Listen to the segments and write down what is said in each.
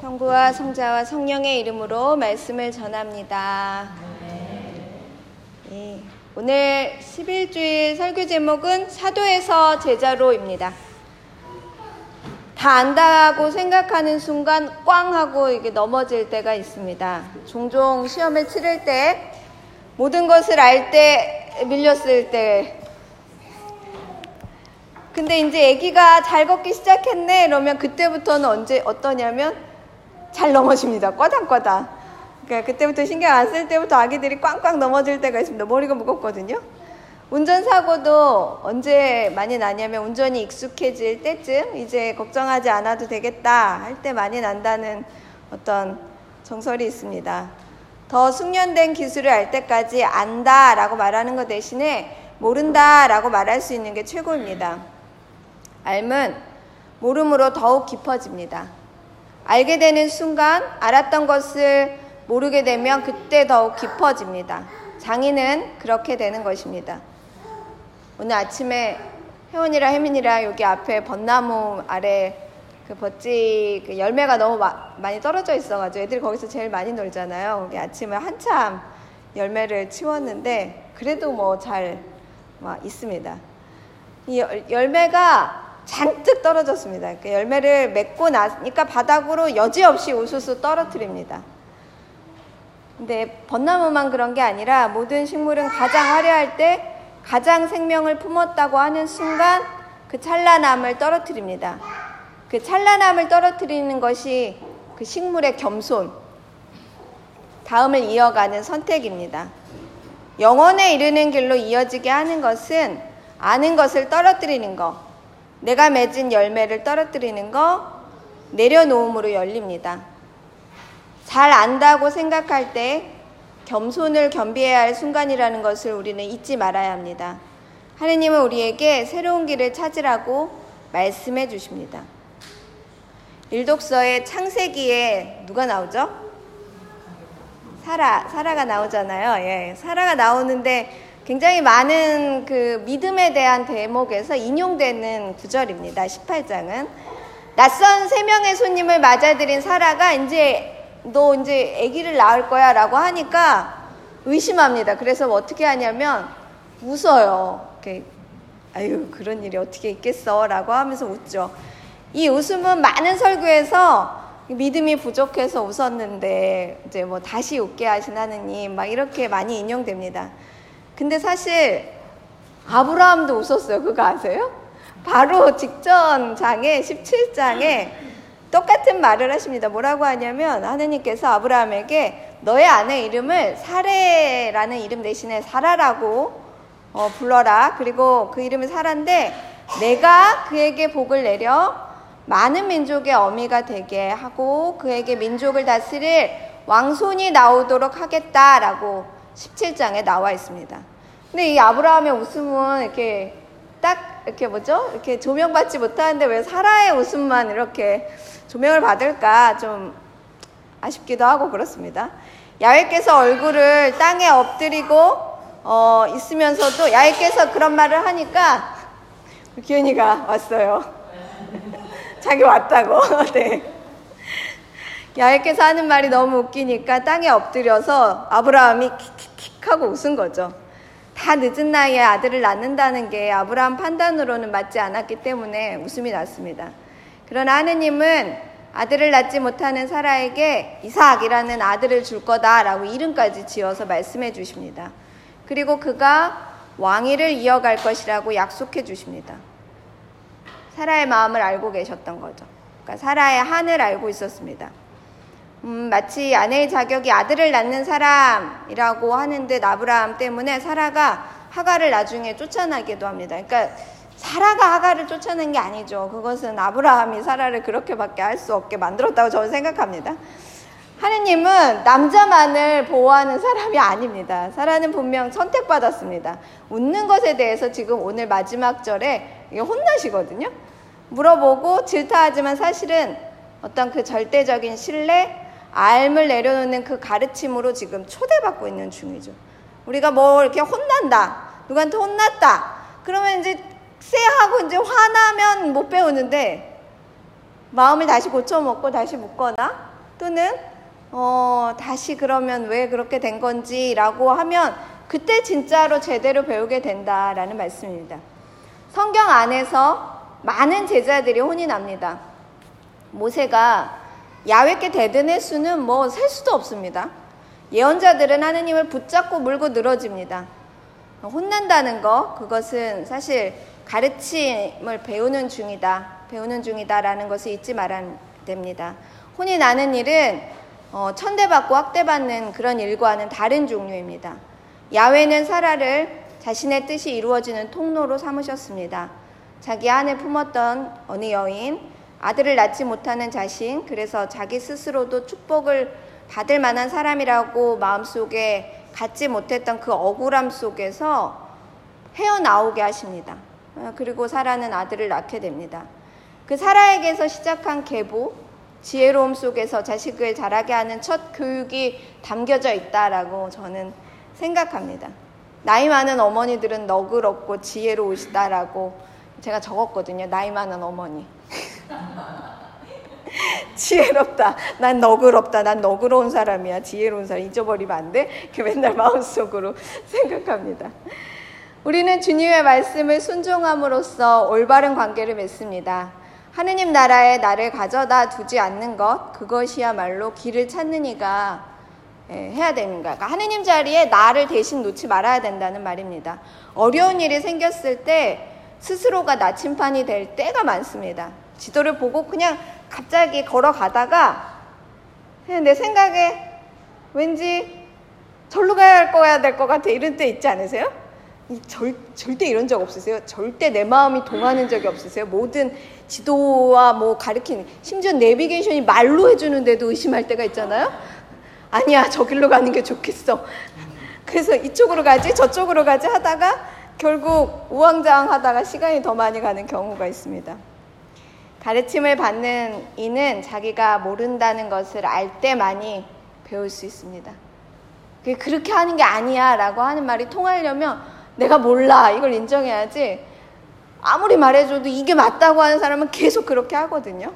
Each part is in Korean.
성부와 성자와 성령의 이름으로 말씀을 전합니다. 예, 오늘 11주일 설교 제목은 사도에서 제자로입니다. 다 안다고 생각하는 순간 꽝 하고 이게 넘어질 때가 있습니다. 종종 시험을 치를 때 모든 것을 알 때 밀렸을 때 근데 이제 아기가 잘 걷기 시작했네 이러면 그때부터는 언제 어떠냐면 잘 넘어집니다. 꽈당꽈당. 그러니까 그때부터 신경 안 쓸 때부터 아기들이 꽝꽝 넘어질 때가 있습니다. 머리가 무겁거든요. 운전사고도 언제 많이 나냐면 운전이 익숙해질 때쯤 이제 걱정하지 않아도 되겠다 할 때 많이 난다는 어떤 정설이 있습니다. 더 숙련된 기술을 알 때까지 안다 라고 말하는 것 대신에 모른다 라고 말할 수 있는 게 최고입니다. 알면 모름으로 더욱 깊어집니다. 알게 되는 순간 알았던 것을 모르게 되면 그때 더욱 깊어집니다. 장인은 그렇게 되는 것입니다. 오늘 아침에 혜원이랑 혜민이랑 여기 앞에 벚나무 아래 그 버찌 그 열매가 너무 마, 많이 떨어져 있어가지고 애들이 거기서 제일 많이 놀잖아요. 거기 아침에 한참 열매를 치웠는데 그래도 뭐 잘 있습니다. 이 열매가 잔뜩 떨어졌습니다. 그 열매를 맺고 나니까 바닥으로 여지없이 우수수 떨어뜨립니다. 근데 벚나무만 그런 게 아니라 모든 식물은 가장 화려할 때 가장 생명을 품었다고 하는 순간 그 찬란함을 떨어뜨립니다. 그 찬란함을 떨어뜨리는 것이 그 식물의 겸손, 다음을 이어가는 선택입니다. 영원에 이르는 길로 이어지게 하는 것은 아는 것을 떨어뜨리는 것, 내가 맺은 열매를 떨어뜨리는 거 내려놓음으로 열립니다. 잘 안다고 생각할 때 겸손을 겸비해야 할 순간이라는 것을 우리는 잊지 말아야 합니다. 하느님은 우리에게 새로운 길을 찾으라고 말씀해 주십니다. 일독서의 창세기에 누가 나오죠? 사라, 사라가 나오잖아요. 예, 사라가 나오는데 굉장히 많은 그 믿음에 대한 대목에서 인용되는 구절입니다. 18장은. 낯선 세 명의 손님을 맞아들인 사라가 이제 너 이제 아기를 낳을 거야 라고 하니까 의심합니다. 그래서 뭐 어떻게 하냐면 웃어요. 이렇게 아유 그런 일이 어떻게 있겠어 라고 하면서 웃죠. 이 웃음은 많은 설교에서 믿음이 부족해서 웃었는데 이제 뭐 다시 웃게 하신 하느님 막 이렇게 많이 인용됩니다. 근데 사실 아브라함도 웃었어요. 그거 아세요? 바로 직전 장에 17장에 똑같은 말을 하십니다. 뭐라고 하냐면 하느님께서 아브라함에게 너의 아내 이름을 사레라는 이름 대신에 사라라고 어, 불러라. 그리고 그 이름이 사라인데 내가 그에게 복을 내려 많은 민족의 어미가 되게 하고 그에게 민족을 다스릴 왕손이 나오도록 하겠다라고 17장에 나와 있습니다. 근데 이 아브라함의 웃음은 이렇게 딱 이렇게 뭐죠? 이렇게 조명받지 못하는데 왜 사라의 웃음만 이렇게 조명을 받을까 좀 아쉽기도 하고 그렇습니다. 야훼께서 얼굴을 땅에 엎드리고 어, 있으면서도 야훼께서 그런 말을 하니까 기현이가 왔어요. 자기 왔다고. 네. 야훼께서 하는 말이 너무 웃기니까 땅에 엎드려서 아브라함이 킥킥킥 하고 웃은 거죠. 다 늦은 나이에 아들을 낳는다는 게 아브라함 판단으로는 맞지 않았기 때문에 웃음이 났습니다. 그러나 하느님은 아들을 낳지 못하는 사라에게 이삭이라는 아들을 줄 거다라고 이름까지 지어서 말씀해 주십니다. 그리고 그가 왕위를 이어갈 것이라고 약속해 주십니다. 사라의 마음을 알고 계셨던 거죠. 그러니까 사라의 한을 알고 있었습니다. 음, 마치 아내의 자격이 아들을 낳는 사람이라고 하는데 나브라함 때문에 사라가 하가를 나중에 쫓아나기도 합니다. 그러니까 사라가 하가를 쫓아낸 게 아니죠. 그것은 아브라함이 사라를 그렇게밖에 할 수 없게 만들었다고 저는 생각합니다. 하느님은 남자만을 보호하는 사람이 아닙니다. 사라는 분명 선택받았습니다. 웃는 것에 대해서 지금 오늘 마지막 절에 혼나시거든요. 물어보고 질타하지만 사실은 어떤 그 절대적인 신뢰, 알을 내려놓는 그 가르침으로 지금 초대받고 있는 중이죠. 우리가 뭐 이렇게 혼난다. 누구한테 혼났다. 그러면 이제 쎄하고 이제 화나면 못 배우는데 마음을 다시 고쳐먹고 다시 묻거나 또는 어, 다시 그러면 왜 그렇게 된 건지라고 하면 그때 진짜로 제대로 배우게 된다라는 말씀입니다. 성경 안에서 많은 제자들이 혼이 납니다. 모세가 야외께 대든의 수는 뭐 셀 수도 없습니다. 예언자들은 하느님을 붙잡고 물고 늘어집니다. 혼난다는 거, 그것은 사실 가르침을 배우는 중이다, 배우는 중이다라는 것을 잊지 말아야 됩니다. 혼이 나는 일은 어, 천대받고 학대받는 그런 일과는 다른 종류입니다. 야훼는 사라를 자신의 뜻이 이루어지는 통로로 삼으셨습니다. 자기 안에 품었던 어느 여인, 아들을 낳지 못하는 자신, 그래서 자기 스스로도 축복을 받을 만한 사람이라고 마음속에 갖지 못했던 그 억울함 속에서 헤어나오게 하십니다. 어, 그리고 사라는 아들을 낳게 됩니다. 그 사라에게서 시작한 계보, 지혜로움 속에서 자식을 자라게 하는 첫 교육이 담겨져 있다라고 저는 생각합니다. 나이 많은 어머니들은 너그럽고 지혜로우시다라고 제가 적었거든요. 나이 많은 어머니. 지혜롭다. 난 너그럽다. 난 너그러운 사람이야. 지혜로운 사람. 잊어버리면 안 돼. 그 맨날 마음속으로 생각합니다. 우리는 주님의 말씀을 순종함으로써 올바른 관계를 맺습니다. 하느님 나라에 나를 가져다 두지 않는 것, 그것이야말로 길을 찾는 이가 예, 해야 되는 거야. 그러니까 하느님 자리에 나를 대신 놓지 말아야 된다는 말입니다. 어려운 일이 생겼을 때 스스로가 나침판이 될 때가 많습니다. 지도를 보고 그냥 갑자기 걸어가다가 내 생각에 왠지 절로 가야 거야 될 것 같아 이런 때 있지 않으세요? 절, 절대 이런 적 없으세요? 절대 내 마음이 동하는 적이 없으세요? 모든 지도와 뭐 가르치는 심지어 내비게이션이 말로 해주는데도 의심할 때가 있잖아요. 아니야 저 길로 가는 게 좋겠어. 그래서 이쪽으로 가지 저쪽으로 가지 하다가 결국 우왕좌왕 하다가 시간이 더 많이 가는 경우가 있습니다. 가르침을 받는 이는 자기가 모른다는 것을 알 때만이 배울 수 있습니다. 그렇게 하는 게 아니야 라고 하는 말이 통하려면 내가 몰라 이걸 인정해야지 아무리 말해줘도 이게 맞다고 하는 사람은 계속 그렇게 하거든요.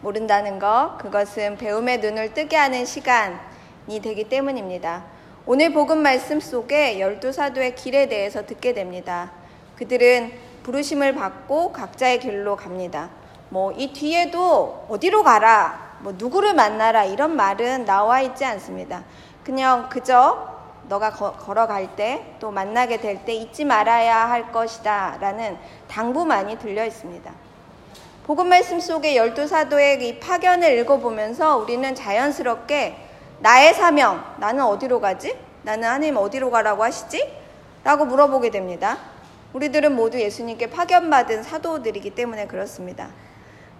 모른다는 것, 그것은 배움의 눈을 뜨게 하는 시간이 되기 때문입니다. 오늘 복음 말씀 속에 열두 사도의 길에 대해서 듣게 됩니다. 그들은 부르심을 받고 각자의 길로 갑니다. 뭐 이 뒤에도 어디로 가라, 뭐 누구를 만나라 이런 말은 나와 있지 않습니다. 그냥 그저 너가 거, 걸어갈 때 또 만나게 될 때 잊지 말아야 할 것이다 라는 당부만이 들려 있습니다. 복음 말씀 속의 열두 사도의 이 파견을 읽어보면서 우리는 자연스럽게 나의 사명, 나는 어디로 가지? 나는 하나님 어디로 가라고 하시지? 라고 물어보게 됩니다. 우리들은 모두 예수님께 파견받은 사도들이기 때문에 그렇습니다.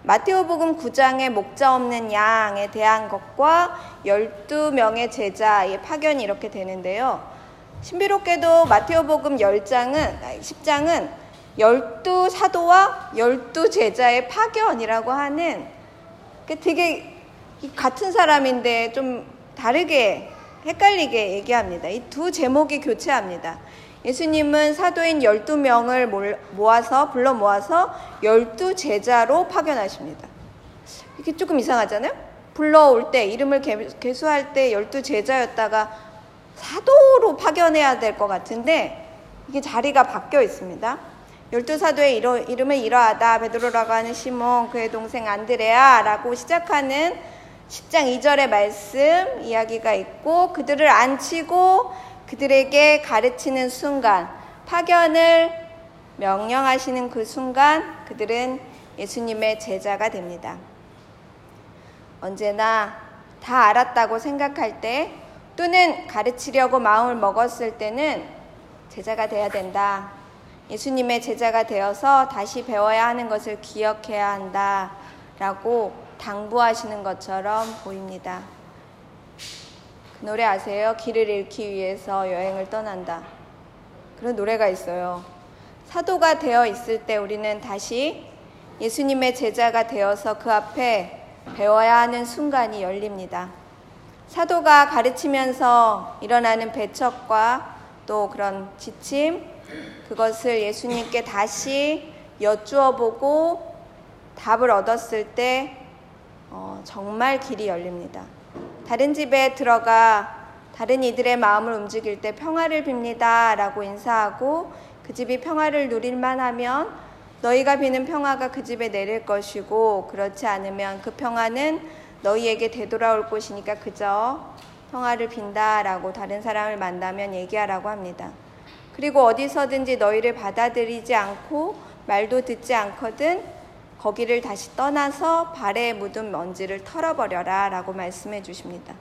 마테오복음 9장의 목자 없는 양에 대한 것과 12명의 제자의 파견이 이렇게 되는데요. 신비롭게도 마테오복음 10장은 10장은 12 사도와 12 제자의 파견이라고 하는 그 되게 같은 사람인데 좀 다르게 헷갈리게 얘기합니다. 이 두 제목이 교체합니다. 예수님은 사도인 12명을 모아서, 불러 모아서 12 제자로 파견하십니다. 이게 조금 이상하잖아요? 불러올 때, 이름을 개수할 때 12 제자였다가 사도로 파견해야 될 것 같은데, 이게 자리가 바뀌어 있습니다. 열두 사도의 이러, 이름은 이러하다. 베드로라고 하는 시몬, 그의 동생 안드레아라고 시작하는 10장 2절의 말씀 이야기가 있고 그들을 앉히고 그들에게 가르치는 순간, 파견을 명령하시는 그 순간 그들은 예수님의 제자가 됩니다. 언제나 다 알았다고 생각할 때 또는 가르치려고 마음을 먹었을 때는 제자가 돼야 된다. 예수님의 제자가 되어서 다시 배워야 하는 것을 기억해야 한다. 라고 당부하시는 것처럼 보입니다. 노래 아세요? 길을 잃기 위해서 여행을 떠난다. 그런 노래가 있어요. 사도가 되어 있을 때 우리는 다시 예수님의 제자가 되어서 그 앞에 배워야 하는 순간이 열립니다. 사도가 가르치면서 일어나는 배척과 또 그런 지침, 그것을 예수님께 다시 여쭈어 보고 답을 얻었을 때 어, 정말 길이 열립니다. 다른 집에 들어가 다른 이들의 마음을 움직일 때 평화를 빕니다. 라고 인사하고 그 집이 평화를 누릴만 하면 너희가 비는 평화가 그 집에 내릴 것이고 그렇지 않으면 그 평화는 너희에게 되돌아올 것이니까 그저 평화를 빈다 라고 다른 사람을 만나면 얘기하라고 합니다. 그리고 어디서든지 너희를 받아들이지 않고 말도 듣지 않거든 거기를 다시 떠나서 발에 묻은 먼지를 털어버려라 라고 말씀해 주십니다.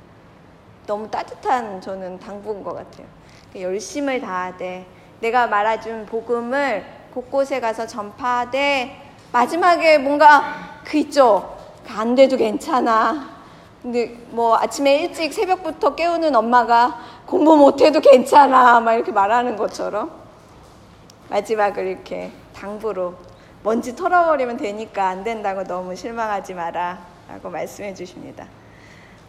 너무 따뜻한 저는 당부인 것 같아요. 열심을 다하되 내가 말해준 복음을 곳곳에 가서 전파하되 마지막에 뭔가 그 있죠. 안 돼도 괜찮아. 근데 뭐 아침에 일찍 새벽부터 깨우는 엄마가 공부 못해도 괜찮아. 막 이렇게 말하는 것처럼 마지막을 이렇게 당부로 먼지 털어버리면 되니까 안 된다고 너무 실망하지 마라. 라고 말씀해 주십니다.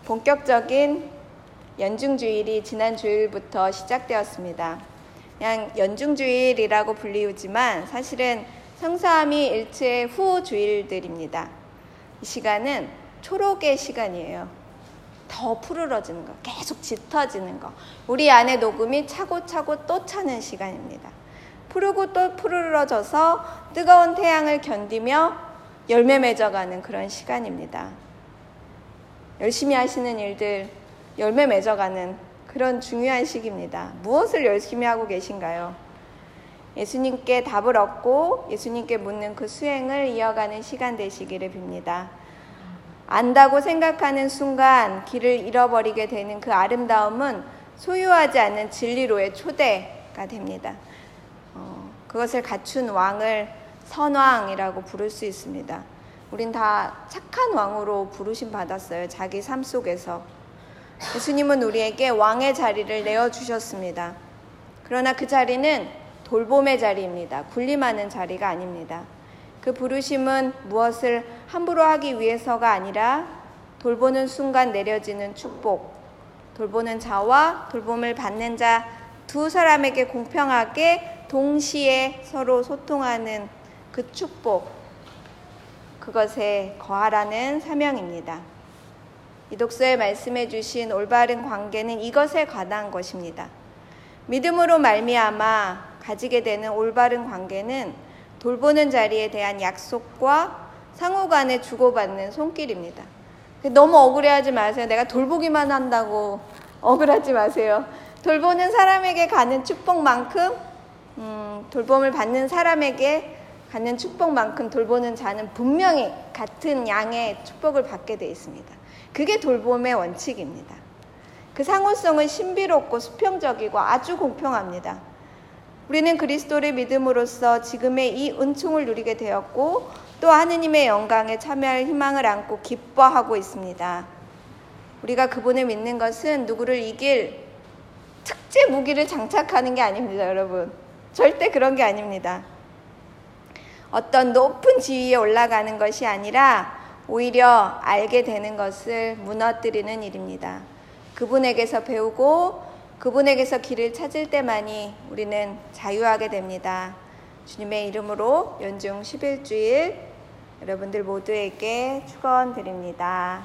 본격적인 연중주일이 지난 주일부터 시작되었습니다. 그냥 연중주일이라고 불리우지만 사실은 성사함이 일체 후 주일들입니다. 이 시간은 초록의 시간이에요. 더 푸르러지는 거, 계속 짙어지는 거. 우리 안에 녹음이 차고차고 또 차는 시간입니다. 푸르고 또 푸르러져서 뜨거운 태양을 견디며 열매 맺어가는 그런 시간입니다. 열심히 하시는 일들 열매 맺어가는 그런 중요한 시기입니다. 무엇을 열심히 하고 계신가요? 예수님께 답을 얻고 예수님께 묻는 그 수행을 이어가는 시간 되시기를 빕니다. 안다고 생각하는 순간 길을 잃어버리게 되는 그 아름다움은 소유하지 않는 진리로의 초대가 됩니다. 그것을 갖춘 왕을 선왕이라고 부를 수 있습니다. 우린 다 착한 왕으로 부르심 받았어요. 자기 삶 속에서. 예수님은 우리에게 왕의 자리를 내어주셨습니다. 그러나 그 자리는 돌봄의 자리입니다. 군림하는 자리가 아닙니다. 그 부르심은 무엇을 함부로 하기 위해서가 아니라 돌보는 순간 내려지는 축복, 돌보는 자와 돌봄을 받는 자 두 사람에게 공평하게 동시에 서로 소통하는 그 축복, 그것에 거하라는 사명입니다. 이 독서에 말씀해 주신 올바른 관계는 이것에 관한 것입니다. 믿음으로 말미암아 가지게 되는 올바른 관계는 돌보는 자리에 대한 약속과 상호 간에 주고받는 손길입니다. 너무 억울해하지 마세요. 내가 돌보기만 한다고 억울하지 마세요. 돌보는 사람에게 가는 축복만큼 음, 돌봄을 받는 사람에게 갖는 축복만큼 돌보는 자는 분명히 같은 양의 축복을 받게 되어 있습니다. 그게 돌봄의 원칙입니다. 그 상호성은 신비롭고 수평적이고 아주 공평합니다. 우리는 그리스도를 믿음으로써 지금의 이 은총을 누리게 되었고 또 하느님의 영광에 참여할 희망을 안고 기뻐하고 있습니다. 우리가 그분을 믿는 것은 누구를 이길 특제 무기를 장착하는 게 아닙니다, 여러분. 절대 그런 게 아닙니다. 어떤 높은 지위에 올라가는 것이 아니라 오히려 알게 되는 것을 무너뜨리는 일입니다. 그분에게서 배우고 그분에게서 길을 찾을 때만이 우리는 자유하게 됩니다. 주님의 이름으로 연중 11주일 여러분들 모두에게 축원드립니다.